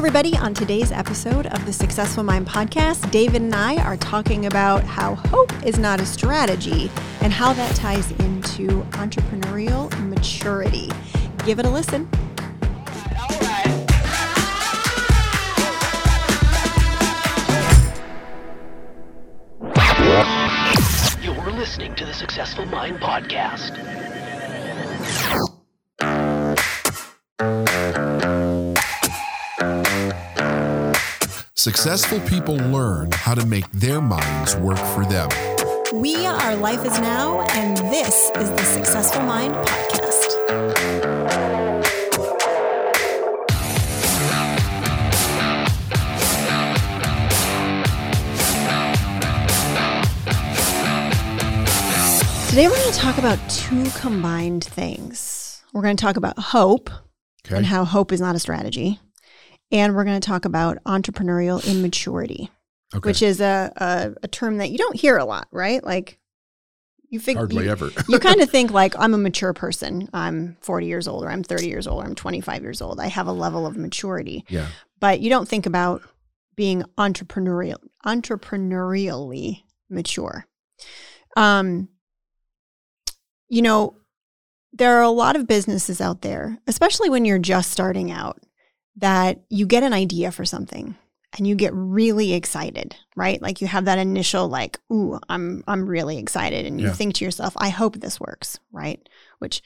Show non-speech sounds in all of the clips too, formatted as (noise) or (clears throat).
everybody. On today's episode of the Successful Mind podcast, David and I are talking about how hope is not a strategy and how that ties into entrepreneurial maturity. Give it a listen. You're listening to the Successful Mind Podcast. Successful people learn how to make their minds work for them. We are Life is Now, and this is the Successful Mind podcast. Today, we're going to talk about two combined things. We're going to talk about hope Okay. and how hope is not a strategy. And we're going to talk about entrepreneurial immaturity, okay. which is a, a, a term that you don't hear a lot, right? Like you figure Hardly you, ever. you (laughs) kind of think like I'm a mature person. I'm 40 years old, or I'm 30 years old, or I'm 25 years old. I have a level of maturity, yeah. but you don't think about being entrepreneurial, entrepreneurially mature. Um, you know, there are a lot of businesses out there, especially when you're just starting out, that you get an idea for something and you get really excited, right? Like you have that initial like, ooh, I'm I'm really excited and you Yeah. think to yourself, I hope this works, right? Which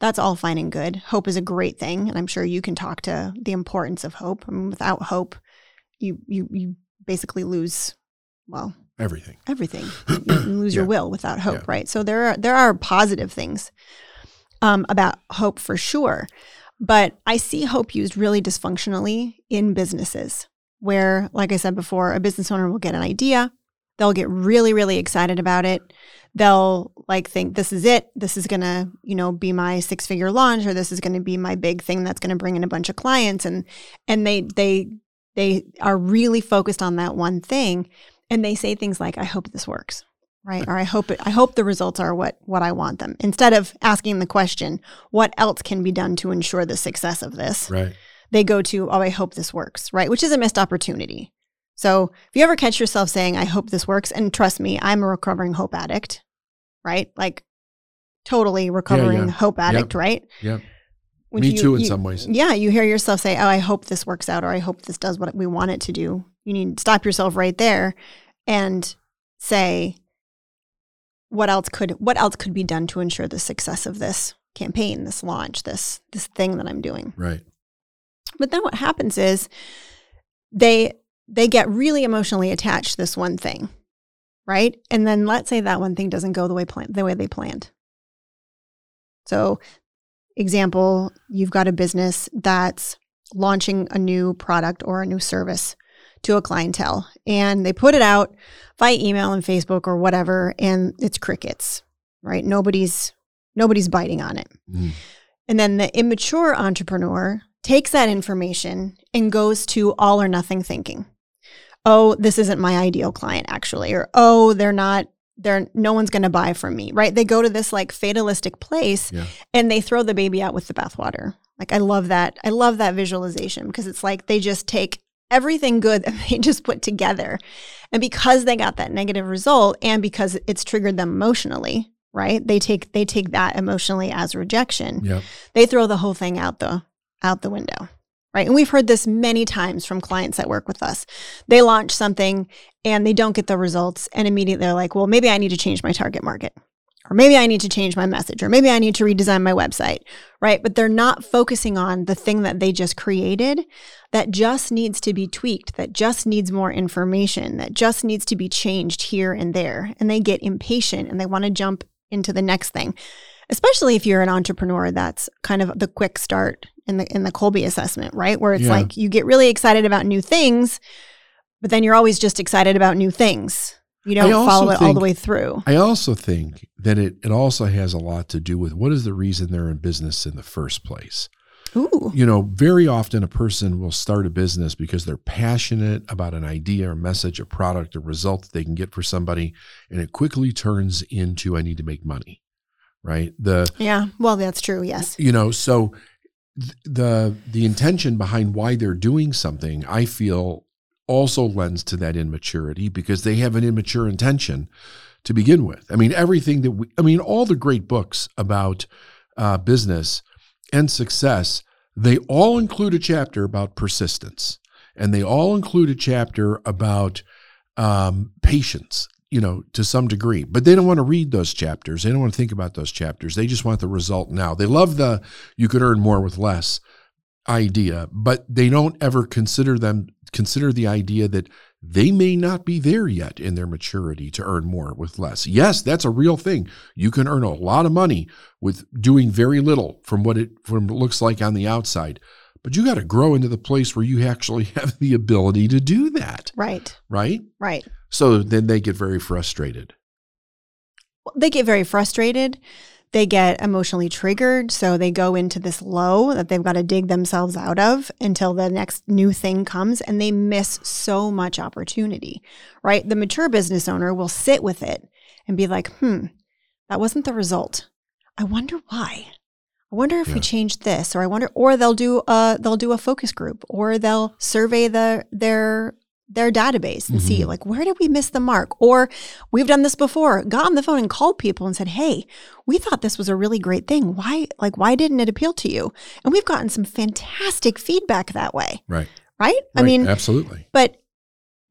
that's all fine and good. Hope is a great thing, and I'm sure you can talk to the importance of hope. I mean, without hope, you you you basically lose well, Everything. everything. (clears throat) You, you lose your Yeah. will without hope, Yeah. right? So there are there are positive things um, about hope for sure, but I see hope used really dysfunctionally in businesses, where, like I said before, a business owner will get an idea, they'll get really really excited about it, they'll like think this is it, this is gonna you know be my six figure launch, or this is gonna be my big thing that's gonna bring in a bunch of clients, and and they they they are really focused on that one thing and they say things like i hope this works right or i hope it, i hope the results are what what i want them instead of asking the question what else can be done to ensure the success of this Right. they go to oh i hope this works right which is a missed opportunity so if you ever catch yourself saying i hope this works and trust me i'm a recovering hope addict right like totally recovering yeah. hope addict right Yep. When Me you- too in you- some ways. yeah, you hear yourself say, "Oh, I hope this works out," or "I hope this does what we want it to do." You need to stop yourself right there and say, "What else could what else could be done to ensure the success of this campaign, this launch, this this thing that I'm doing?" Right. But then what happens is they they get really emotionally attached to this one thing, right? And then let's say that one thing doesn't go the way plan- the way they planned. So, example, you've got a business that's launching a new product or a new service to a clientele and they put it out via email and Facebook or whatever and it's crickets, right? Nobody's nobody's biting on it. Mm. And then the immature entrepreneur takes that information and goes to all or nothing thinking. Oh, this isn't my ideal client actually or oh, they're not they're no one's going to buy from me, right? They go to this like fatalistic place Yeah. and they throw the baby out with the bathwater. Like I love that. I love that visualization because it's like they just take everything good (laughs) that they just put together. And because they got that negative result and because it's triggered them emotionally, right? They take they take that emotionally as rejection Yep. they throw the whole thing out the out the window right and we've heard this many times from clients that work with us they launch something and they don't get the results and immediately they're like well maybe i need to change my target market or maybe i need to change my message or maybe i need to redesign my website right but they're not focusing on the thing that they just created that just needs to be tweaked that just needs more information that just needs to be changed here and there and they get impatient and they want to jump into the next thing especially if you're an entrepreneur that's kind of the quick start in the in the Kolbe assessment, right? Where it's Yeah. like you get really excited about new things, but then you're always just excited about new things. You don't follow it all the way through. I also think that it, it also has a lot to do with what is the reason they're in business in the first place. Ooh. You know, very often a person will start a business because they're passionate about an idea or message, a product, a result that they can get for somebody, and it quickly turns into I need to make money. Right? The Yeah. Well, that's true. Yes. you know, so th- the the intention behind why they're doing something, I feel, also lends to that immaturity because they have an immature intention to begin with. I mean, everything that we, I mean, all the great books about uh, business and success, they all include a chapter about persistence, and they all include a chapter about um, patience you know, to some degree. But they don't want to read those chapters. They don't want to think about those chapters. They just want the result now. They love the you could earn more with less idea, but they don't ever consider them consider the idea that they may not be there yet in their maturity to earn more with less. Yes, that's a real thing. You can earn a lot of money with doing very little from what it from it looks like on the outside. But you got to grow into the place where you actually (laughs) have the ability to do that. Right. Right? Right. So then they get very frustrated. They get very frustrated. They get emotionally triggered. So they go into this low that they've got to dig themselves out of until the next new thing comes and they miss so much opportunity, right? The mature business owner will sit with it and be like, hmm, that wasn't the result. I wonder why. I wonder if Yeah. we changed this, or I wonder, or they'll do a they'll do a focus group, or they'll survey the their their database and see Mhm. like where did we miss the mark, or we've done this before, got on the phone and called people and said, hey, we thought this was a really great thing. Why like why didn't it appeal to you? And we've gotten some fantastic feedback that way, Right. right? I mean, absolutely. but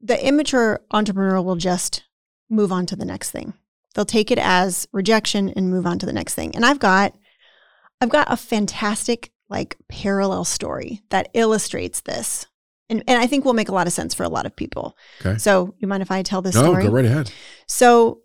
the immature entrepreneur will just move on to the next thing. They'll take it as rejection and move on to the next thing. And I've got I've got a fantastic like parallel story that illustrates this. And and I think will make a lot of sense for a lot of people. Okay. So, you mind if I tell this No, story? go right ahead. So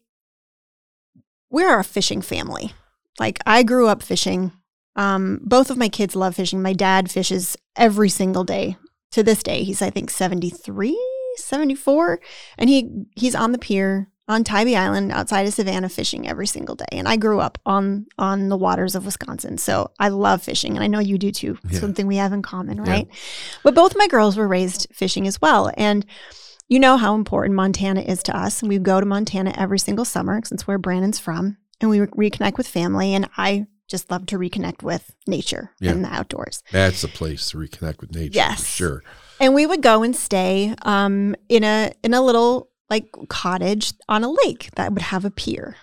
we're a fishing family. Like I grew up fishing. Um, both of my kids love fishing. My dad fishes every single day. To this day, he's I think 73, 74, and he he's on the pier on Tybee Island outside of Savannah fishing every single day. And I grew up on on the waters of Wisconsin. So I love fishing and I know you do too. It's Yeah. something we have in common, Yeah. right? But both my girls were raised fishing as well. And you know how important Montana is to us. And we go to Montana every single summer since where Brandon's from. And we re- reconnect with family. And I just love to reconnect with nature Yeah. and the outdoors. That's a place to reconnect with nature. Yes. For sure. And we would go and stay um, in a in a little like cottage on a lake that would have a pier.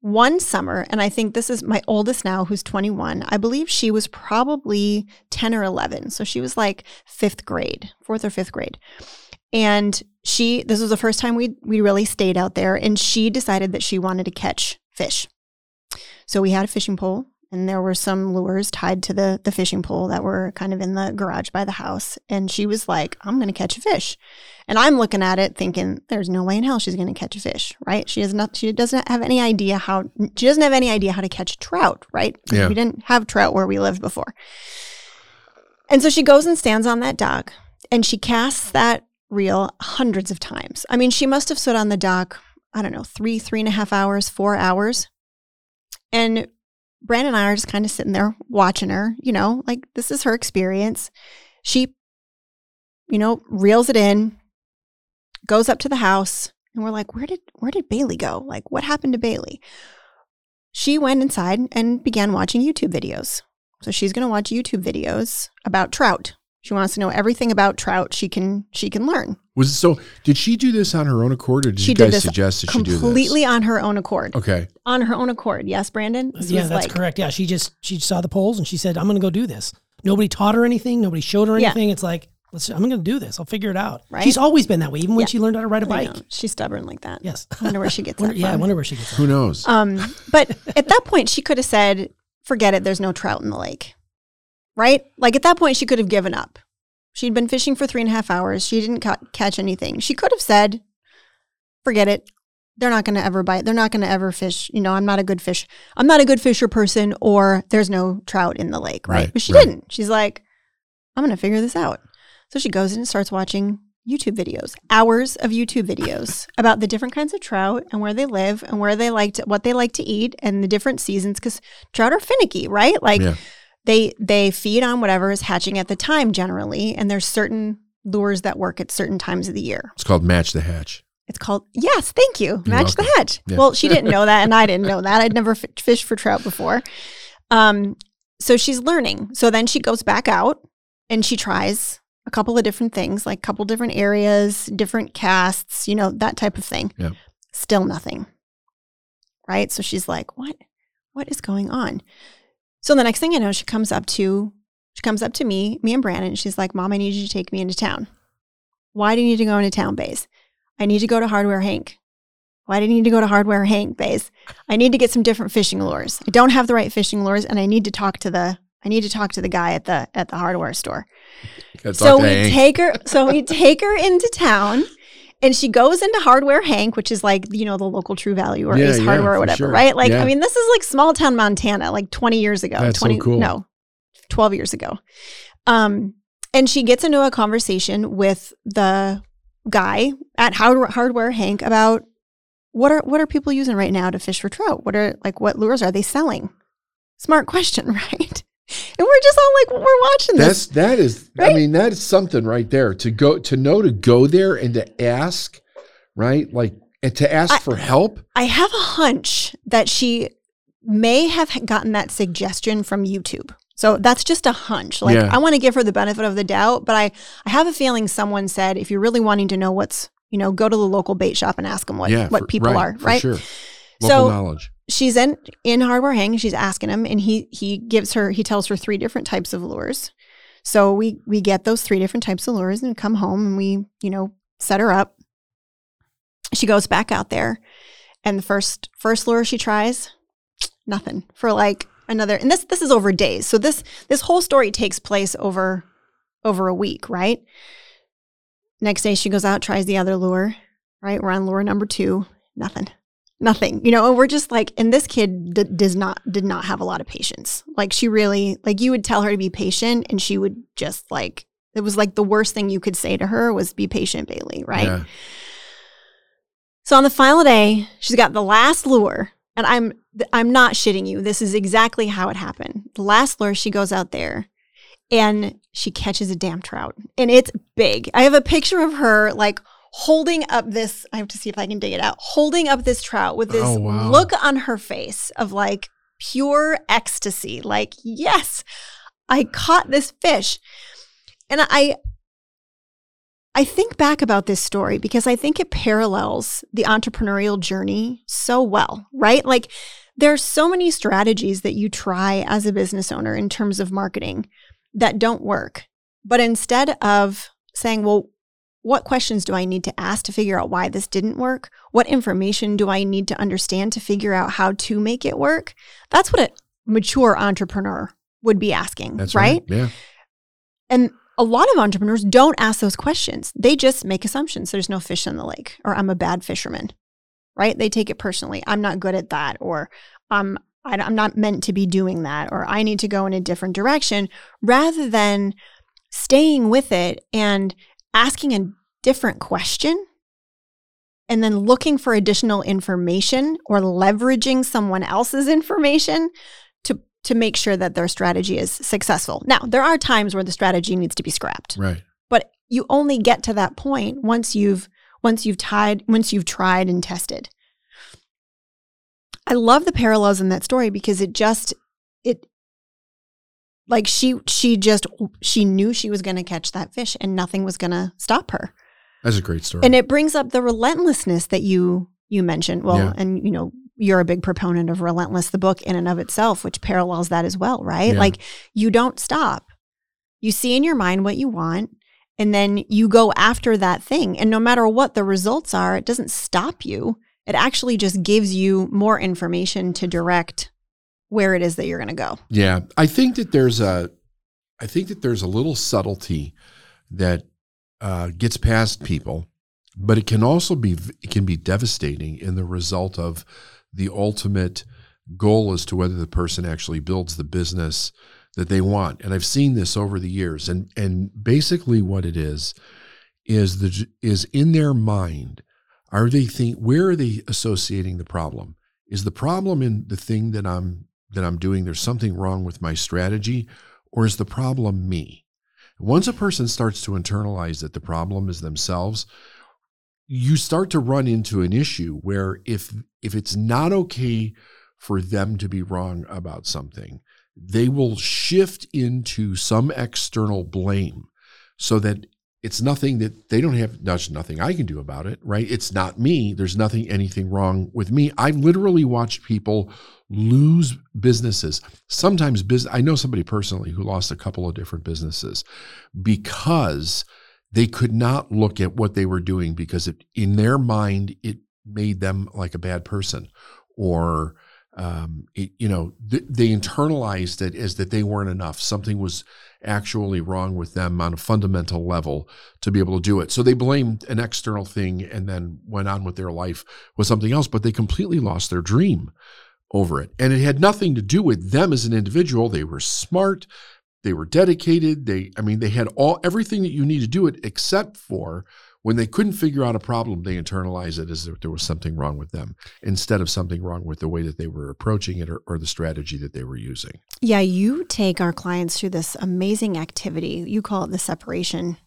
One summer, and I think this is my oldest now, who's 21. I believe she was probably 10 or 11. So she was like fifth grade, fourth or fifth grade. And she, this was the first time we we really stayed out there, and she decided that she wanted to catch fish. So we had a fishing pole, and there were some lures tied to the the fishing pole that were kind of in the garage by the house. And she was like, "I'm going to catch a fish," and I'm looking at it thinking, "There's no way in hell she's going to catch a fish, right? She has not. She doesn't have any idea how. She doesn't have any idea how to catch trout, right? Yeah. We didn't have trout where we lived before." And so she goes and stands on that dock, and she casts that reel hundreds of times. I mean, she must have stood on the dock. I don't know, three, three and a half hours, four hours. And Brandon and I are just kind of sitting there watching her, you know, like this is her experience. She, you know, reels it in, goes up to the house, and we're like, where did where did Bailey go? Like, what happened to Bailey? She went inside and began watching YouTube videos. So she's gonna watch YouTube videos about trout. She wants to know everything about trout she can she can learn. Was it so? Did she do this on her own accord, or did She you did guys this suggest that she do this? Completely on her own accord. Okay. On her own accord. Yes, Brandon? This yeah, that's like- correct. Yeah, she just she saw the polls and she said, "I'm going to go do this." Nobody taught her anything. Nobody showed her Yeah. anything. It's like, let's. I'm going to do this. I'll figure it out. Right? She's always been that way, even when Yeah. she learned how to ride a bike. know. She's stubborn like that. Yes. I wonder where she gets (laughs) Wonder- that yeah, I wonder where she gets that. Who knows? Um, but at that point, she could have said, "Forget it. There's no trout in the lake." Right? Like at that point, she could have given up. She'd been fishing for three and a half hours. She didn't ca- catch anything. She could have said, "Forget it. They're not going to ever bite. They're not going to ever fish. You know, I'm not a good fish. I'm not a good fisher person, or there's no trout in the lake." Right? Right, but she right. didn't. She's like, "I'm going to figure this out." So she goes in and starts watching YouTube videos, hours of YouTube videos (laughs) about the different kinds of trout and where they live and where they like to, what they like to eat and the different seasons because trout are finicky, right? Like Yeah. They they feed on whatever is hatching at the time generally, and there's certain lures that work at certain times of the year. It's called Match the Hatch. It's called yes, thank you, match the hatch. Yeah. Well, she didn't (laughs) know that, and I didn't know that. I'd never f- fished for trout before. Um, so she's learning. So then she goes back out and she tries a couple of different things, like a couple different areas, different casts, you know, that type of thing. Yeah. Still nothing. Right? So she's like, "What? What is going on?" So the next thing I know, she comes up to she comes up to me, me and Brandon, and she's like, "Mom, I need you to take me into town." Why do you need to go into town, Bays? I need to go to Hardware Hank. Why do you need to go to Hardware Hank, Bays? I need to get some different fishing lures. I don't have the right fishing lures, and I need to talk to the I need to talk to the guy at the at the hardware store. So we Hank. take her. So we take her into town, and she goes into Hardware Hank, which is like you know the local True Value or Yeah, Ace yeah, Hardware or whatever, sure. right? Like Yeah. I mean, this is like small town Montana, like twenty years ago. That's so twenty cool. no, twelve years ago. Um, and she gets into a conversation with the guy at Hard- Hardware Hank about what are what are people using right now to fish for trout? What are like what lures are they selling? Smart question, (laughs) right? And we're just all like we're watching this. That's that is. I mean, that is something right there to go to know to go there and to ask, right? Like and to ask I- for help. I have a hunch that she may have gotten that suggestion from YouTube. So that's just a hunch. Like Yeah. I want to give her the benefit of the doubt, but I I have a feeling someone said if you're really wanting to know what's, you know, go to the local bait shop and ask them what yeah, what for- people right, are, for right? Sure. Local So- knowledge. She's in in Hardware Hank, she's asking him and he he gives her he tells her three different types of lures. So we we get those three different types of lures and come home and we, you know, set her up. She goes back out there and the first first lure she tries, nothing for like another and this this is over days. So this this whole story takes place over over a week, right? Next day she goes out, tries the other lure, right? We're on lure number 2, nothing. Nothing. You know, and we're just like and this kid d- does not did not have a lot of patience. Like she really like you would tell her to be patient and she would just like it was like the worst thing you could say to her was be patient, Bailey, right? Yeah. So on the final day, she's got the last lure, and I'm I'm not shitting you. This is exactly how it happened. The last lure, she goes out there, and she catches a damn trout, and it's big. I have a picture of her like holding up this. I have to see if I can dig it out. Holding up this trout with this Oh, wow. look on her face of like pure ecstasy. Like yes, I caught this fish, and I I think back about this story because I think it parallels the entrepreneurial journey so well, right? Like there's so many strategies that you try as a business owner in terms of marketing that don't work. But instead of saying, well, what questions do I need to ask to figure out why this didn't work? What information do I need to understand to figure out how to make it work? That's what a mature entrepreneur would be asking, That's right? right. Yeah. And a lot of entrepreneurs don't ask those questions. They just make assumptions. There's no fish in the lake, or I'm a bad fisherman, right? They take it personally. I'm not good at that, or um, I, I'm not meant to be doing that, or I need to go in a different direction, rather than staying with it and asking a different question and then looking for additional information or leveraging someone else's information to to make sure that their strategy is successful. Now, there are times where the strategy needs to be scrapped, Right. but you only get to that point once you've once you've tied once you've tried and tested. I love the parallels in that story because it just it like she she just she knew she was going to catch that fish and nothing was going to stop her. That's a great story. And it brings up the relentlessness that you you mentioned. Well, Yeah. and you know, you're a big proponent of Relentless, the book in and of itself, which parallels that as well, right? Yeah. Like you don't stop. You see in your mind what you want, and then you go after that thing. And no matter what the results are, it doesn't stop you. It actually just gives you more information to direct where it is that you're going to go. Yeah, I think that there's a, I think that there's a little subtlety that uh, gets past people, but it can also be it can be devastating in the result of the ultimate goal as to whether the person actually builds the business that they want. And I've seen this over the years, and and basically what it is is the is in their mind. Are they think where are they associating the problem? Is the problem in the thing that I'm that I'm doing, there's something wrong with my strategy, or is the problem me? Once a person starts to internalize that the problem is themselves, you start to run into an issue where if if it's not okay for them to be wrong about something, they will shift into some external blame so that it's nothing that they don't have there's nothing i can do about it right? It's not me. There's nothing anything wrong with me. I've literally watched people lose businesses. Sometimes business i know somebody personally who lost a couple of different businesses because they could not look at what they were doing because it, in their mind it made them like a bad person or um, it, you know th- they internalized it as that they weren't enough. Something was actually wrong with them on a fundamental level to be able to do it. So they blamed an external thing and then went on with their life with something else but they completely lost their dream over it. And it had nothing to do with them as an individual. They were smart. They were dedicated. They i mean they had all everything that you need to do it except for when they couldn't figure out a problem, they internalize it as if there was something wrong with them instead of something wrong with the way that they were approaching it or, or, the strategy that they were using. Yeah, you take our clients through this amazing activity. You call it the separation,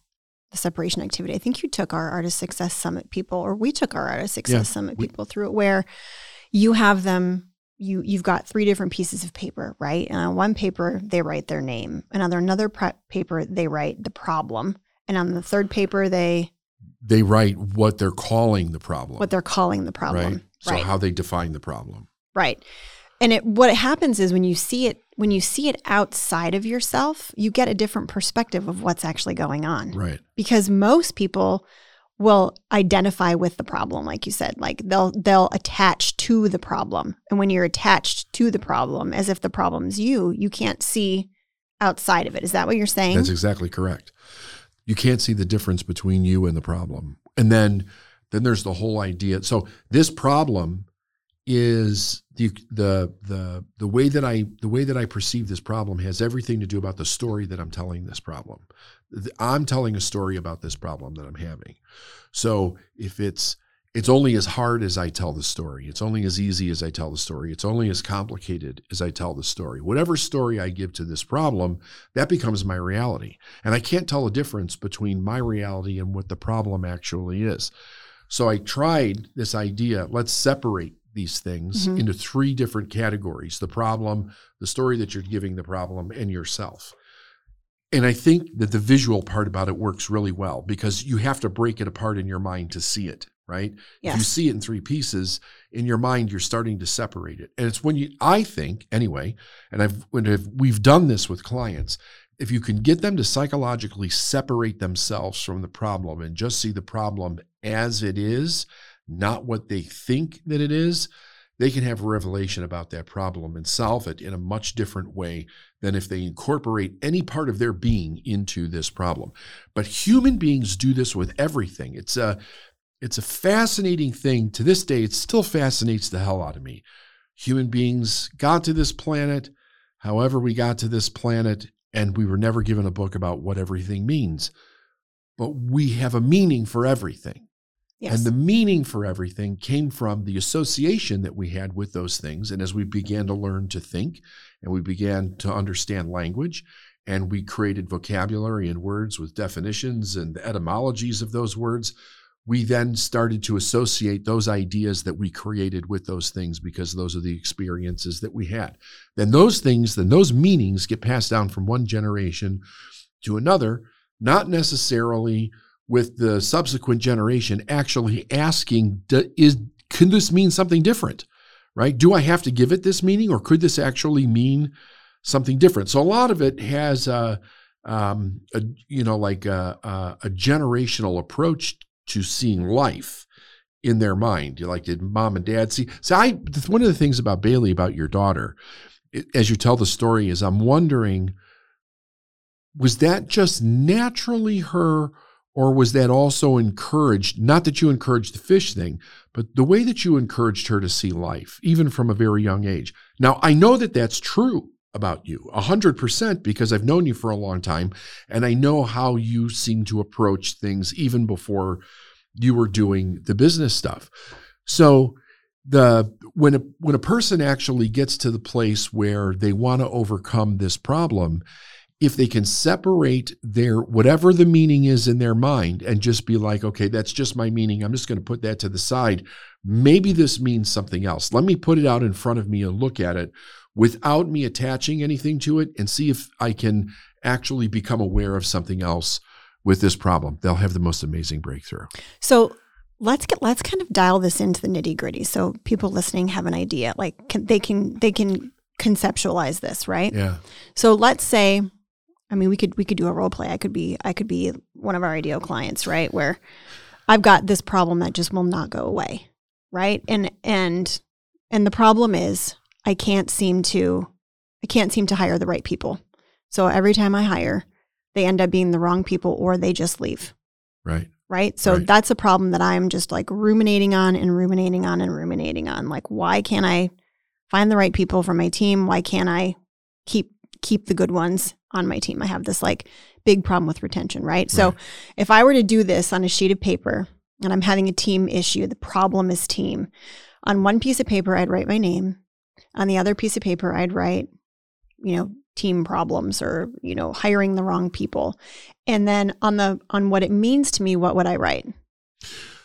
the separation activity. I think you took our Artist Success Summit people, or we took our Artist Success yeah, Summit we, people through it, where you have them. You you've got three different pieces of paper, right? And on one paper they write their name, and on another paper they write the problem, and on the third paper they they write what they're calling the problem. What they're calling the problem. Right. So right. how they define the problem. Right. And it, what happens is when you see it when you see it outside of yourself, you get a different perspective of what's actually going on. Right. Because most people will identify with the problem like you said like they'll they'll attach to the problem and when you're attached to the problem as if the problem's you you can't see outside of it is that what you're saying that's exactly correct you can't see the difference between you and the problem. And then then there's the whole idea. So this problem is the the the the way that I the way that I perceive this problem has everything to do about the story that I'm telling this problem. I'm telling a story about this problem that I'm having. So if it's it's only as hard as I tell the story. It's only as easy as I tell the story. It's only as complicated as I tell the story. Whatever story I give to this problem, that becomes my reality. And I can't tell a difference between my reality and what the problem actually is. So I tried this idea let's separate these things mm-hmm. into three different categories the problem, the story that you're giving the problem, and yourself. And I think that the visual part about it works really well because you have to break it apart in your mind to see it right? Yes. If you see it in three pieces, in your mind, you're starting to separate it. And it's when you, I think, anyway, and I've when I've, we've done this with clients, if you can get them to psychologically separate themselves from the problem and just see the problem as it is, not what they think that it is, they can have a revelation about that problem and solve it in a much different way than if they incorporate any part of their being into this problem. But human beings do this with everything. It's a it's a fascinating thing. To this day, it still fascinates the hell out of me. Human beings got to this planet, however, we got to this planet, and we were never given a book about what everything means. But we have a meaning for everything. Yes. And the meaning for everything came from the association that we had with those things. And as we began to learn to think and we began to understand language, and we created vocabulary and words with definitions and the etymologies of those words, we then started to associate those ideas that we created with those things because those are the experiences that we had. Then those things, then those meanings get passed down from one generation to another, not necessarily with the subsequent generation actually asking, is can this mean something different? Right? Do I have to give it this meaning, or could this actually mean something different? So a lot of it has a, um, a you know, like a, a, a generational approach to seeing life in their mind. Like, did mom and dad see? So I, one of the things about Bailey, about your daughter, as you tell the story, is I'm wondering, was that just naturally her, or was that also encouraged? Not that you encouraged the fish thing, but the way that you encouraged her to see life, even from a very young age. Now, I know that that's true about you, 100%, because I've known you for a long time and I know how you seem to approach things even before you were doing the business stuff. So, the when a when a person actually gets to the place where they want to overcome this problem if they can separate their whatever the meaning is in their mind and just be like, okay, that's just my meaning. I'm just going to put that to the side. Maybe this means something else. Let me put it out in front of me and look at it without me attaching anything to it and see if I can actually become aware of something else with this problem. They'll have the most amazing breakthrough. So let's get let's kind of dial this into the nitty gritty so people listening have an idea. Like can, they can they can conceptualize this, right? Yeah. So let's say, I mean, we could we could do a role play. I could be I could be one of our ideal clients, right? Where I've got this problem that just will not go away, right? And and and the problem is I can't seem to I can't seem to hire the right people. So every time I hire, they end up being the wrong people or they just leave, Right. right? So Right. that's a problem that I'm just like ruminating on and ruminating on and ruminating on. Like why can't I find the right people for my team? Why can't I keep keep the good ones on my team? I have this like big problem with retention, right? So if I were to do this on a sheet of paper and I'm having a team issue, the problem is team. On one piece of paper, I'd write my name. On the other piece of paper, I'd write, you know, team problems or, you know, hiring the wrong people. And then on the on what it means to me, what would I write?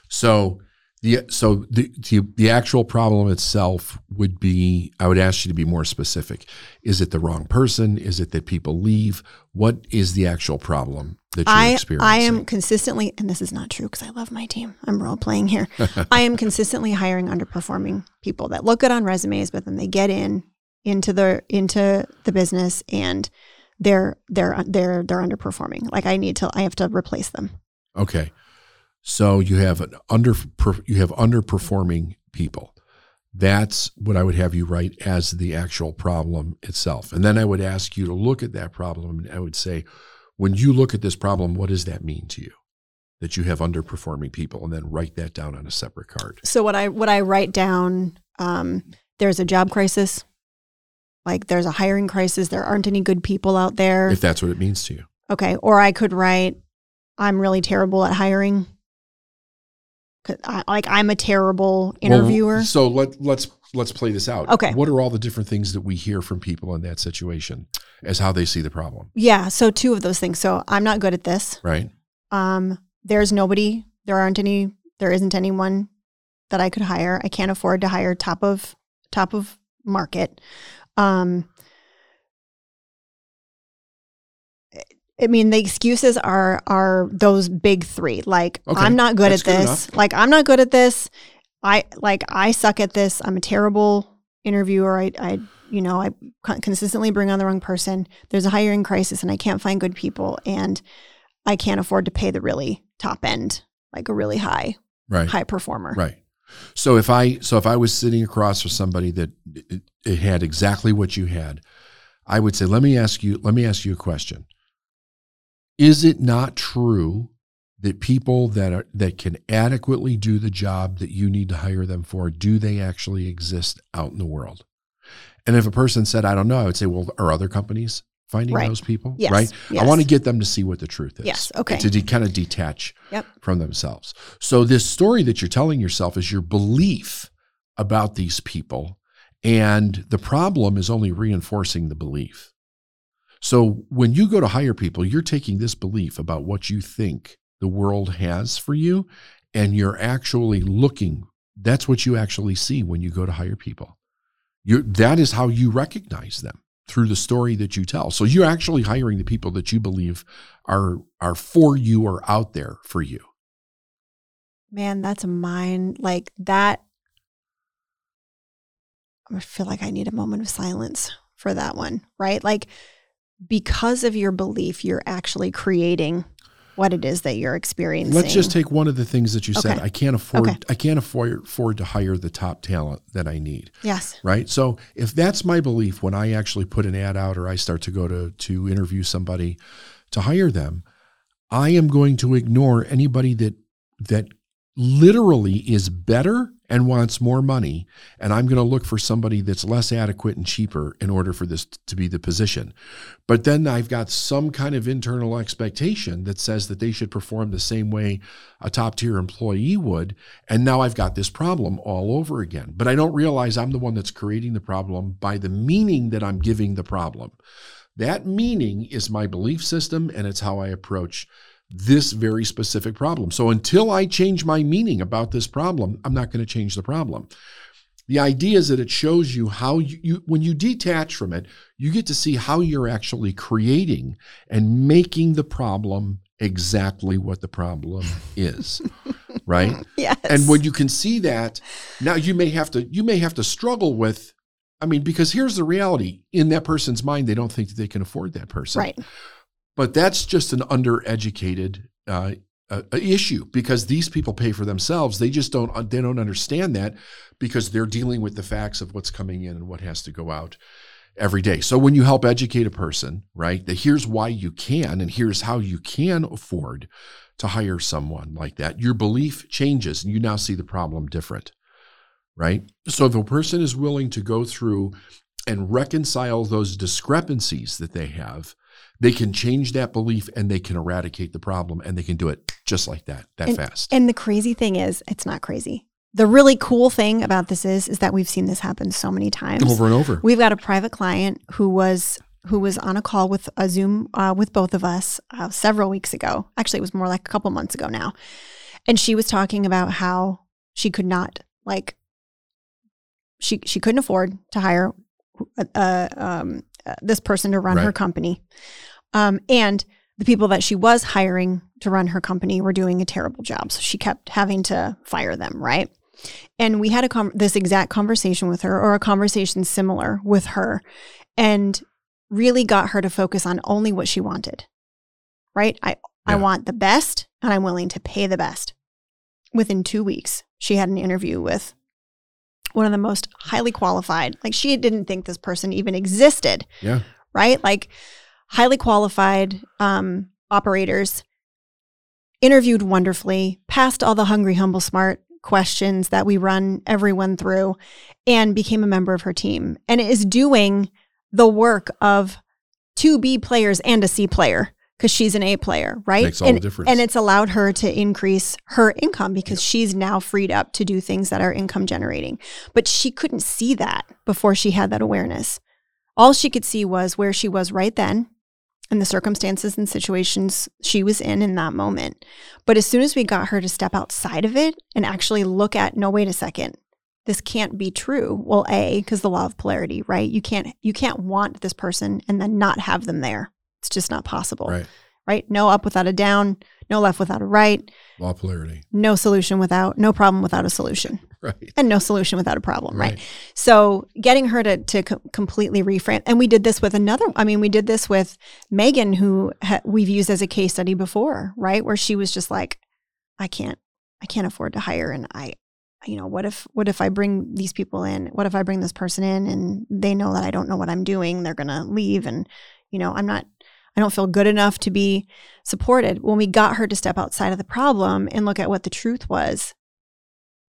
So the so the, the the actual problem itself would be I would ask you to be more specific. Is it the wrong person? Is it that people leave? What is the actual problem that you're I experiencing? I am consistently, and this is not true because I love my team. I'm role playing here. (laughs) I am consistently hiring underperforming people that look good on resumes, but then they get in into the into the business and they're they're they're they're underperforming. Like I need to, I have to replace them. Okay. So you have an under you have underperforming people. That's what I would have you write as the actual problem itself. And then I would ask you to look at that problem and I would say, when you look at this problem, what does that mean to you? That you have underperforming people and then write that down on a separate card. So what I what I write down, um, there's a job crisis. Like there's a hiring crisis. There aren't any good people out there. If that's what it means to you. Okay. Or I could write, I'm really terrible at hiring. I, like I'm a terrible interviewer. Well, so let let's let's play this out. Okay. What are all the different things that we hear from people in that situation as how they see the problem? yeah. So two of those things. So I'm not good at this. Right? Um, there's nobody. There aren't any. There isn't anyone that I could hire. I can't afford to hire top of top of market. Um, I mean, the excuses are are those big three. Like Okay, I'm not good at good this. Like I'm not good at this. I like I suck at this. I'm a terrible interviewer. I I you know I consistently bring on the wrong person. There's a hiring crisis, and I can't find good people. And I can't afford to pay the really top end, like a really high Right. high performer. Right. So if I so if I was sitting across from somebody that it, it had exactly what you had, I would say, let me ask you, let me ask you a question. Is it not true that people that are that can adequately do the job that you need to hire them for, do they actually exist out in the world? And if a person said, I don't know, I would say, well, are other companies finding Right. those people? Yes. Right. I want to get them to see what the truth is. Yes. Okay. To de- kind of detach Yep. from themselves. So this story that you're telling yourself is your belief about these people and the problem is only reinforcing the belief. So when you go to hire people, you're taking this belief about what you think the world has for you and you're actually looking that's what you actually see when you go to hire people. You that is how you recognize them through the story that you tell. So you're actually hiring the people that you believe are are for you or out there for you. Man, that's a mind Like that. I feel like I need a moment of silence for that one, right? Like because of your belief, you're actually creating what it is that you're experiencing. Let's just take one of the things that you said. Okay. I can't afford Okay. I can't afford afford to hire the top talent that I need. yes. Right? So if that's my belief when I actually put an ad out or I start to go to to interview somebody to hire them, I am going to ignore anybody that that literally is better and wants more money and i'm going to look for somebody that's less adequate and cheaper in order for this to be the position. But then i've got some kind of internal expectation that says that they should perform the same way a top tier employee would and now i've got this problem all over again. But i don't realize i'm the one that's creating the problem by the meaning that i'm giving the problem. That meaning is my belief system and it's how i approach this very specific problem. So until I change my meaning about this problem, I'm not going to change the problem. The idea is that it shows you how you, you, when you detach from it, you get to see how you're actually creating and making the problem exactly what the problem is. (laughs) right? Yes. And when you can see that, now you may have to you may have to struggle with I mean, because here's the reality. In that person's mind, they don't think that they can afford that person. Right. But that's just an undereducated uh, uh, issue because these people pay for themselves. They just don't they don't understand that because they're dealing with the facts of what's coming in and what has to go out every day. So when you help educate a person, right, that here's why you can and here's how you can afford to hire someone like that, your belief changes and you now see the problem different. Right? So if a person is willing to go through and reconcile those discrepancies that they have, they can change that belief and they can eradicate the problem and they can do it just like that, that and, fast. And the crazy thing is, it's not crazy. The really cool thing about this is, is that we've seen this happen so many times over and over. We've got a private client who was who was on a call with a Zoom uh, with both of us uh, several weeks ago. Actually, it was more like a couple months ago now, and she was talking about how she could not like she she couldn't afford to hire a, uh um, uh, this person to run Right. her company. Um, and the people that she was hiring to run her company were doing a terrible job. So she kept having to fire them, right? And we had a com- this exact conversation with her, or a conversation similar with her, and really got her to focus on only what she wanted. Right? I I want the best, and I'm willing to pay the best. Within two weeks, she had an interview with one of the most highly qualified. Like she didn't think this person even existed yeah. right? Like highly qualified um, operators, interviewed wonderfully, passed all the hungry, humble, smart questions that we run everyone through, and became a member of her team. And is doing the work of two B players and a C player because she's an A player, right? Makes all and, the difference. And it's allowed her to increase her income because she's now freed up to do things that are income generating. But she couldn't see that before she had that awareness. All she could see was where she was right then and the circumstances and situations she was in in that moment. But as soon as we got her to step outside of it and actually look at, no, wait a second, this can't be true. Well, A, because the law of polarity, right? You can't you can't want this person and then not have them there. It's just not possible. Right. Right? No up without a down, no left without a right, Law polarity. no solution without no problem without a solution (laughs) Right. and no solution without a problem, right? Right. So getting her to to co- completely reframe, and we did this with another. I mean, we did this with Megan, who ha- we've used as a case study before, right? Where she was just like, I can't, I can't afford to hire, and I, you know, what if what if I bring these people in? What if I bring this person in and they know that I don't know what I'm doing? They're gonna leave, and you know, I'm not. I don't feel good enough to be supported. When we got her to step outside of the problem and look at what the truth was,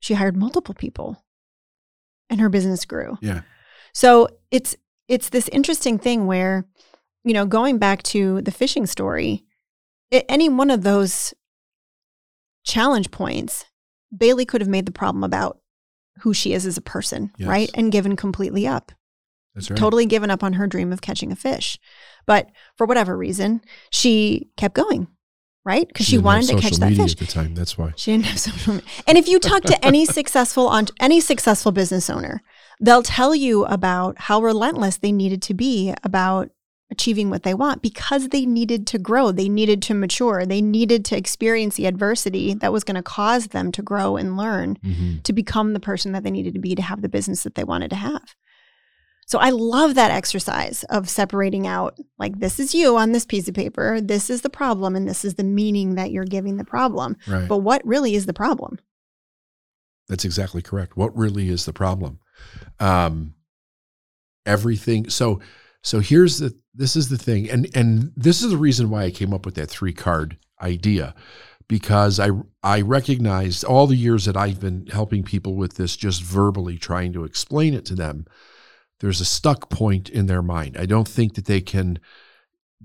she hired multiple people and her business grew. Yeah. So it's it's this interesting thing where, you know, going back to the fishing story, a- any one of those challenge points, Bailey could have made the problem about who she is as a person, Yes. right? And given completely up That's right. totally given up on her dream of catching a fish. But for whatever reason, she kept going, right? Because she, didn't wanted to catch that media fish. at the time. That's why. She didn't have social media. And if you talk to any (laughs) successful on any successful business owner, they'll tell you about how relentless they needed to be about achieving what they want because they needed to grow, they needed to mature, they needed to experience the adversity that was going to cause them to grow and learn hmm to become the person that they needed to be to have the business that they wanted to have. So I love that exercise of separating out like this is you on this piece of paper, this is the problem and this is the meaning that you're giving the problem. Right. But what really is the problem? That's exactly correct. What really is the problem? Um, everything. So, so here's the. This is the thing, and and this is the reason why I came up with that three card idea, because I I recognized all the years that I've been helping people with this just verbally trying to explain it to them there's a stuck point in their mind. I don't think that they can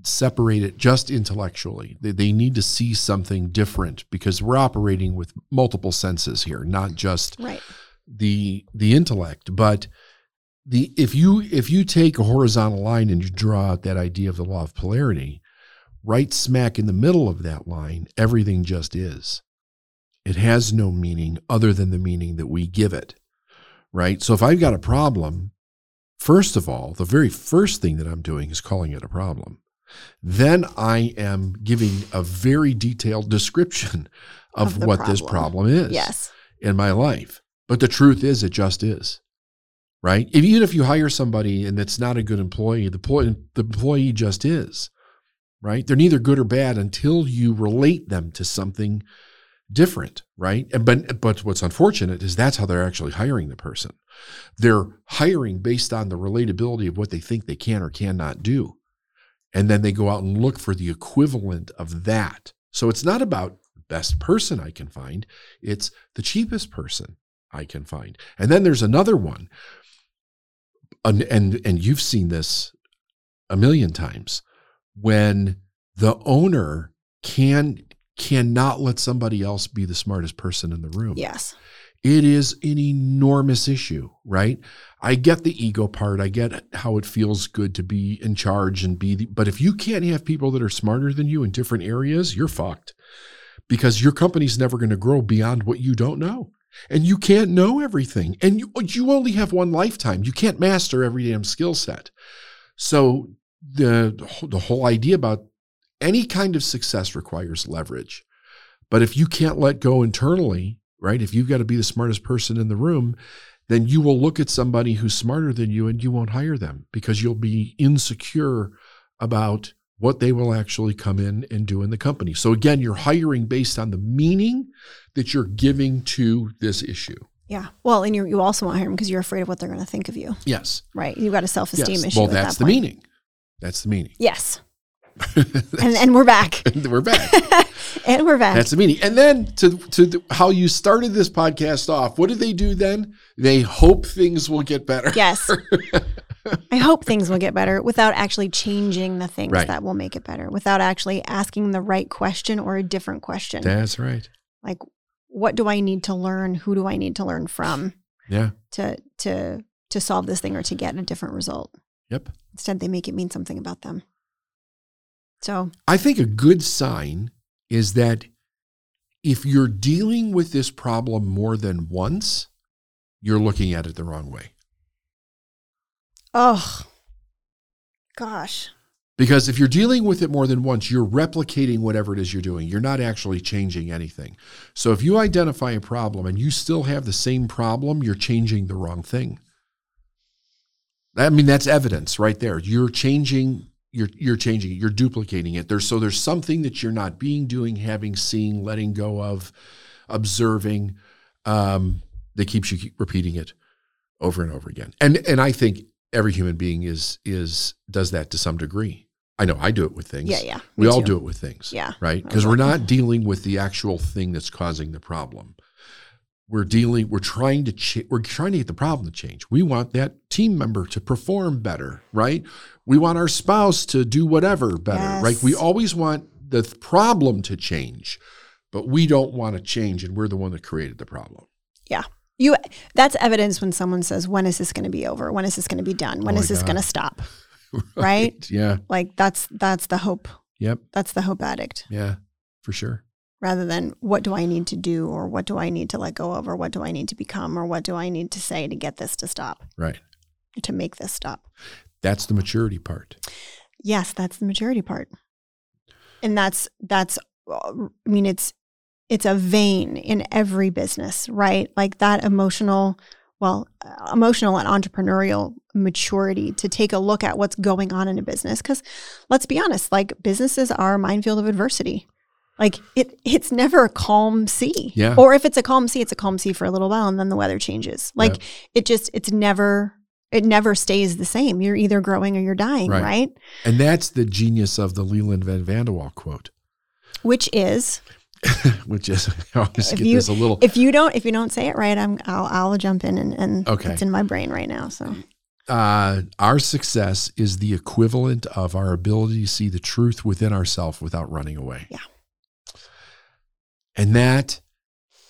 separate it just intellectually. They, they need to see something different because we're operating with multiple senses here, not just Right. the the intellect, but the if you if you take a horizontal line and you draw out that idea of the law of polarity, right smack in the middle of that line, everything just is. It has no meaning other than the meaning that we give it. Right? So if I've got a problem, first of all, the very first thing that I'm doing is calling it a problem. Then I am giving a very detailed description of, Of what this problem. problem is Yes. in my life. But the truth is, it just is. Right? If, even if you hire somebody and it's not a good employee, the, ploy, the employee just is. Right? They're neither good or bad until you relate them to something different. Right? And but but what's unfortunate is that's how they're actually hiring the person. They're hiring based on the relatability of what they think they can or cannot do. And then they go out and look for the equivalent of that. So it's not about the best person I can find, it's the cheapest person I can find. And then there's another one. And and, and you've seen this a million times when the owner can cannot let somebody else be the smartest person in the room. Yes. It is an enormous issue, right? I get the ego part. I get how it feels good to be in charge and be the, but if you can't have people that are smarter than you in different areas, you're fucked because your company's never going to grow beyond what you don't know. And you can't know everything. And you, you only have one lifetime. You can't master every damn skill set. So the, the whole idea about any kind of success requires leverage. But if you can't let go internally, right? If you've got to be the smartest person in the room, then you will look at somebody who's smarter than you and you won't hire them because you'll be insecure about what they will actually come in and do in the company. So again, you're hiring based on the meaning that you're giving to this issue. Yeah. Well, and you you also won't hire them because you're afraid of what they're going to think of you. Yes. Right. You've got a self esteem yes. issue. Well, at that's that the meaning. That's the meaning. Yes. (laughs) and and we're back. (laughs) And We're back. (laughs) and we're back. That's the meaning. And then to to the, how you started this podcast off, what do they do then? They hope things will get better. yes. I hope things will get better without actually changing the things Right. that will make it better, without actually asking the right question or a different question. That's right. like what do I need to learn? Who do I need to learn from Yeah. to to to solve this thing or to get a different result? Yep. Instead, they make it mean something about them. So I think a good sign is that if you're dealing with this problem more than once, you're looking at it the wrong way. Oh, gosh. Because if you're dealing with it more than once, you're replicating whatever it is you're doing. You're not actually changing anything. So if you identify a problem and you still have the same problem, you're changing the wrong thing. I mean, that's evidence right there. You're changing, you're you're changing it, you're duplicating it. There's so there's something that you're not being, doing, having, seeing, letting go of, observing, um, that keeps you keep repeating it over and over again. And and I think every human being is is does that to some degree. I know I do it with things. Yeah, yeah. We all too. do it with things. Yeah. Right? Because we're not dealing with the actual thing that's causing the problem. We're dealing, we're trying to ch- we're trying to get the problem to change. We want that team member to perform better, right? We want our spouse to do whatever better, right? We always want the th- problem to change, but we don't want to change, and we're the one that created the problem. Yeah. You that's evidence when someone says, When is this going to be over? When is this going to be done? When Oh is this going to stop? (laughs) Right? Yeah. Like that's that's the hope. Yep. That's the hope addict. Yeah. For sure. Rather than what do I need to do or what do I need to let go of or what do I need to become or what do I need to say to get this to stop, Right. to make this stop. That's the maturity part. Yes, that's the maturity part. And that's that's I mean it's it's a vein in every business, right? Like that emotional well, emotional and entrepreneurial maturity to take a look at what's going on in a business cuz let's be honest, like businesses are a minefield of adversity. Like it it's never a calm sea. Yeah. Or if it's a calm sea, it's a calm sea for a little while and then the weather changes. Like it just it's never it never stays the same. You're either growing or you're dying, Right. right? And that's the genius of the Leland Val Van De Wall quote. Which is (laughs) which is (laughs) I always If get you- this a little. If you don't if you don't say it right, I'm I'll I'll jump in and, and Okay. it's in my brain right now. So uh, our success is the equivalent of our ability to see the truth within ourselves without running away. Yeah. And that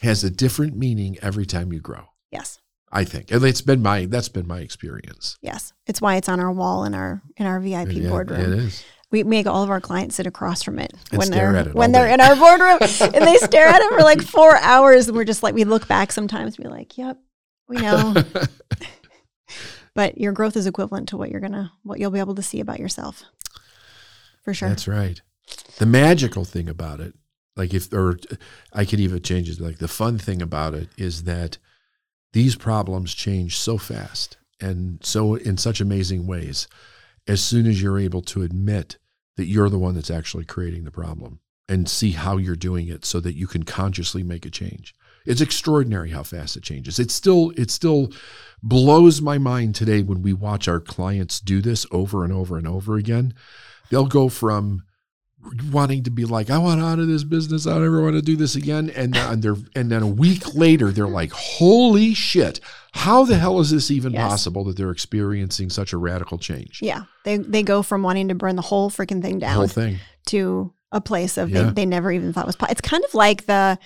has a different meaning every time you grow. yes. I think. And it's been my that's been my experience. Yes. It's why it's on our wall in our in our VIP Yeah, boardroom. It is. We make all of our clients sit across from it And when they're it when they're day. in our boardroom (laughs) and they stare at it for like four hours and we're just like we look back sometimes and be like, Yep, we know. (laughs) but your growth is equivalent to what you're gonna what you'll be able to see about yourself. For sure. That's right. The magical thing about it, like if, or I could even change it. Like the fun thing about it is that these problems change so fast and so in such amazing ways. As soon as you're able to admit that you're the one that's actually creating the problem and see how you're doing it, so that you can consciously make a change. It's extraordinary how fast it changes. It still, it still blows my mind today when we watch our clients do this over and over and over again. They'll go from wanting to be like, I want out of this business. I don't ever want to do this again. And then they're, and then a week later, they're like, holy shit. How the hell is this even Yes. possible that they're experiencing such a radical change? yeah. They they go from wanting to burn the whole freaking thing down whole thing. to a place of Yeah. they, they never even thought was possible. it's kind of like the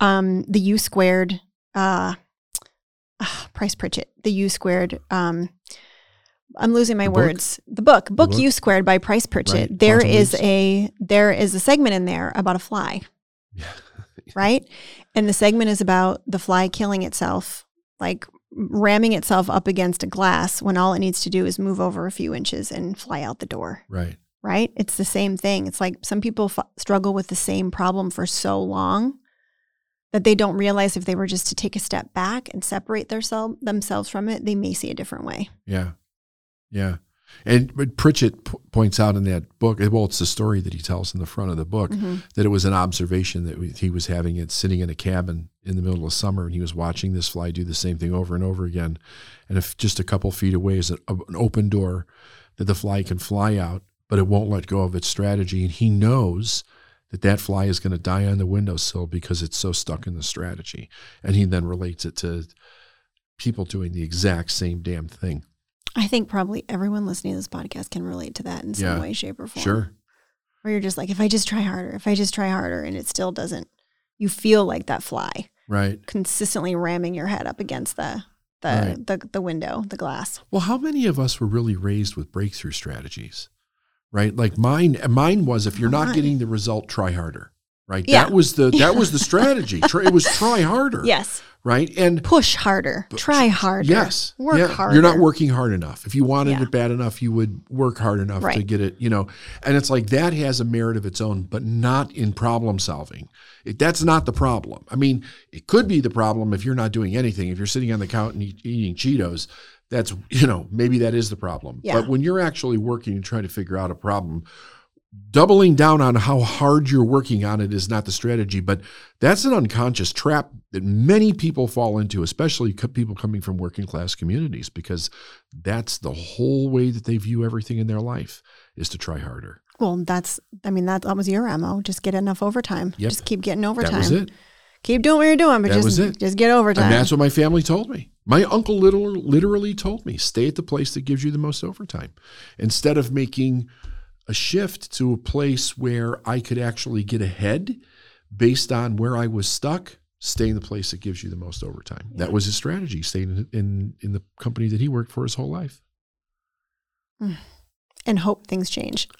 um the u squared uh ah, price pritchett the u squared um i'm losing my The book? words the book book book? u squared by price pritchett Right. there Quantum is a there is a segment in there about a fly (laughs) right and the segment is about the fly killing itself like ramming itself up against a glass when all it needs to do is move over a few inches and fly out the door Right. right? It's the same thing. It's like some people f- struggle with the same problem for so long that they don't realize if they were just to take a step back and separate their sel- themselves from it, they may see a different way. Yeah. Yeah. And but Pritchett p- points out in that book, well, it's the story that he tells in the front of the book Mhm. that it was an observation that we- he was having it sitting in a cabin in the middle of summer and he was watching this fly do the same thing over and over again. And if just a couple feet away is a, an open door that the fly can fly out, but it won't let go of its strategy. And he knows that that fly is going to die on the windowsill because it's so stuck in the strategy. And he then relates it to people doing the exact same damn thing. I think probably everyone listening to this podcast can relate to that in some Yeah. way, shape, or form. Sure. Where you're just like, if I just try harder, if I just try harder, and it still doesn't, you feel like that fly Right. consistently ramming your head up against the the Right. the, the window, the glass. Well, how many of us were really raised with breakthrough strategies? Right? Like mine mine was if you're not Mine. getting the result, try harder. Right? Yeah. That was the (laughs) that was the strategy. It was try harder. Yes, Right? And push harder, try harder. Yes. work yeah. harder. You're not working hard enough. If you wanted Yeah. it bad enough, you would work hard enough to get it, you know. And it's like that has a merit of its own, but not in problem solving. It, that's not the problem. I mean, it could be the problem if you're not doing anything. If you're sitting on the couch and eat, eating Cheetos, that's, you know, maybe that is the problem. Yeah. But when you're actually working and trying to figure out a problem, doubling down on how hard you're working on it is not the strategy, but that's an unconscious trap that many people fall into, especially people coming from working class communities, because that's the whole way that they view everything in their life is to try harder. Well, that's, I mean, that, that was your ammo. Just get enough overtime. Yep. Just keep getting overtime. That was it. Keep doing what you're doing, but That just, just get overtime. And that's what my family told me. My uncle literally told me stay at the place that gives you the most overtime instead of making a shift to a place where I could actually get ahead based on where I was stuck. Stay in the place that gives you the most overtime. That was his strategy. Staying in, in in the company that he worked for his whole life. (sighs) and hope things change. (laughs)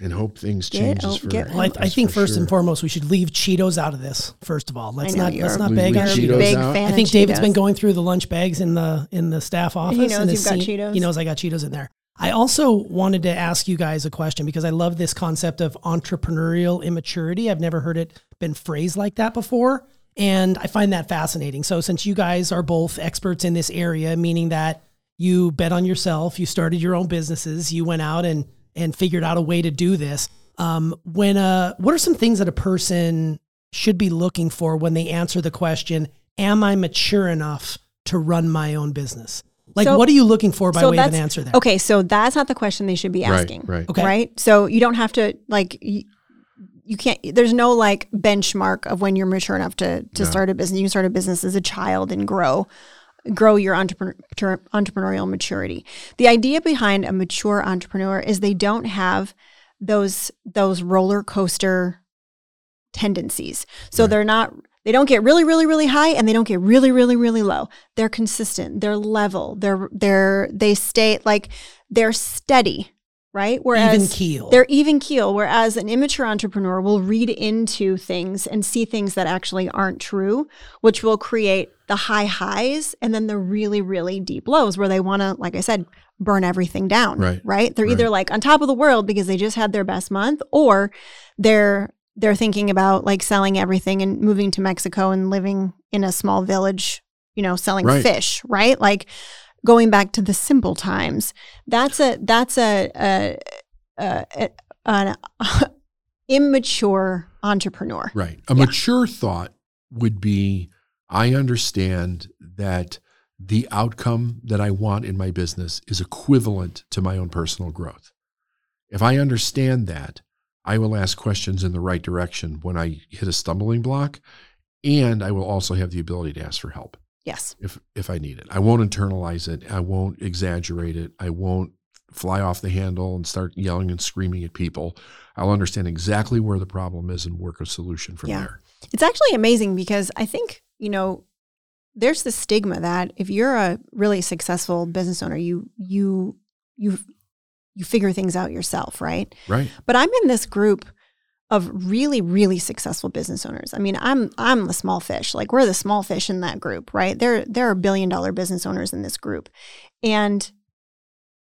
And hope things Get changes o- for. get- Well, I, I think for first sure. and foremost, we should leave Cheetos out of this. First of all, let's know, not let's not We bag leave on Cheetos Cheetos. big out. fan. I of think David's been going through the lunch bags in the in the staff office. He knows and you've got seen- Cheetos. He knows I got Cheetos in there. I also wanted to ask you guys a question because I love this concept of entrepreneurial immaturity. I've never heard it been phrased like that before, and I find that fascinating. So, since you guys are both experts in this area, meaning that you bet on yourself, you started your own businesses, you went out and and figured out a way to do this. Um, when uh, what are some things that a person should be looking for when they answer the question, "Am I mature enough to run my own business?" Like, So- what are you looking for by so way of an answer there? Okay, so that's not the question they should be asking. right. Right. Okay. Right? So you don't have to like y- you can't there's no like benchmark of when you're mature enough to to No. start a business you can start a business as a child and grow grow your entrepreneur, entrepreneurial maturity the idea behind a mature entrepreneur is they don't have those those roller coaster tendencies so Right. they're not they don't get really really really high and they don't get really really really low they're consistent they're level they're they're they stay like they're steady right whereas Even keel. they're even keel, whereas an immature entrepreneur will read into things and see things that actually aren't true, which will create the high highs and then the really, really deep lows where they want to, like I said, burn everything down. Right. Right. They're either like on top of the world because they just had their best month or they're they're thinking about like selling everything and moving to Mexico and living in a small village, you know, selling Right. fish, right? Like going back to the simple times. That's a that's a, a, a, a an (laughs) immature entrepreneur. Right. A Yeah. mature thought would be I understand that the outcome that I want in my business is equivalent to my own personal growth. If I understand that, I will ask questions in the right direction when I hit a stumbling block, and I will also have the ability to ask for help Yes. if if I need it. I won't internalize it. I won't exaggerate it. I won't fly off the handle and start yelling and screaming at people. I'll understand exactly where the problem is and work a solution from Yeah. there. It's actually amazing because I think, you know, there's the stigma that if you're a really successful business owner, you you you you figure things out yourself, right? Right. But I'm in this group of really, really successful business owners. I mean, I'm I'm the small fish. Like we're the small fish in that group, right? There there are billion dollar business owners in this group. And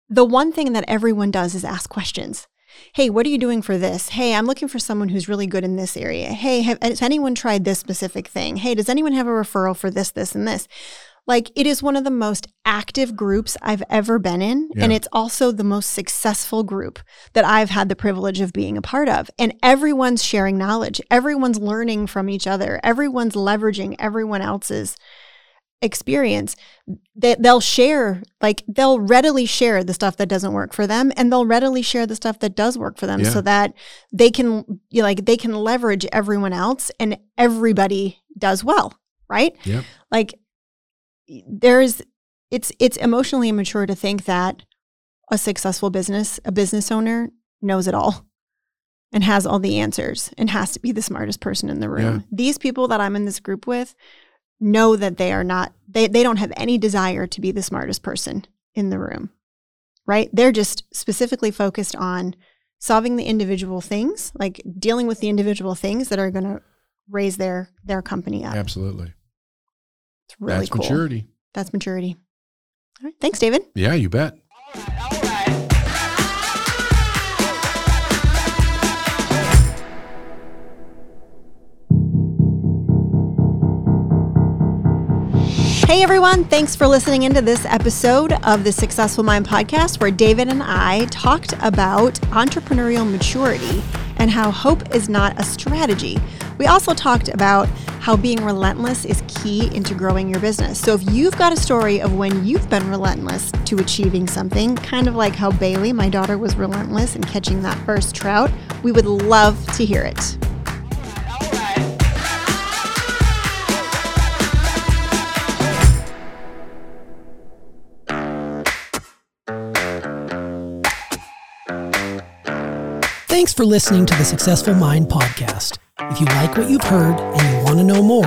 the one thing that everyone does is ask questions. Hey, what are you doing for this? Hey, I'm looking for someone who's really good in this area. Hey, have, has anyone tried this specific thing? Hey, does anyone have a referral for this, this, and this? Like, it is one of the most active groups I've ever been in. And it's also the most successful group that I've had the privilege of being a part of. And everyone's sharing knowledge, everyone's learning from each other, everyone's leveraging everyone else's experience they, they'll share like they'll readily share the stuff that doesn't work for them and they'll readily share the stuff that does work for them Yeah. so that they can you know, like they can leverage everyone else and everybody does well right Yep. like there's it's it's emotionally immature to think that a successful business a business owner knows it all (laughs) and has all the answers and has to be the smartest person in the room Yeah. these people that i'm in this group with know that they are not they, they don't have any desire to be the smartest person in the room right they're just specifically focused on solving the individual things like dealing with the individual things that are going to raise their their company up Absolutely. It's really That's cool. maturity. that's maturity. All right. Thanks david. Yeah, you bet. Hey everyone, thanks for listening into this episode of the Successful Mind podcast where David and I talked about entrepreneurial maturity and how hope is not a strategy. We also talked about how being relentless is key into growing your business. So if you've got a story of when you've been relentless to achieving something, kind of like how Bailey, my daughter, was relentless in catching that first trout, we would love to hear it. Thanks for listening to the Successful Mind podcast. If you like what you've heard and you want to know more,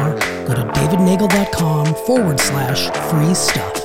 go to davidnagel.com forward slash free stuff.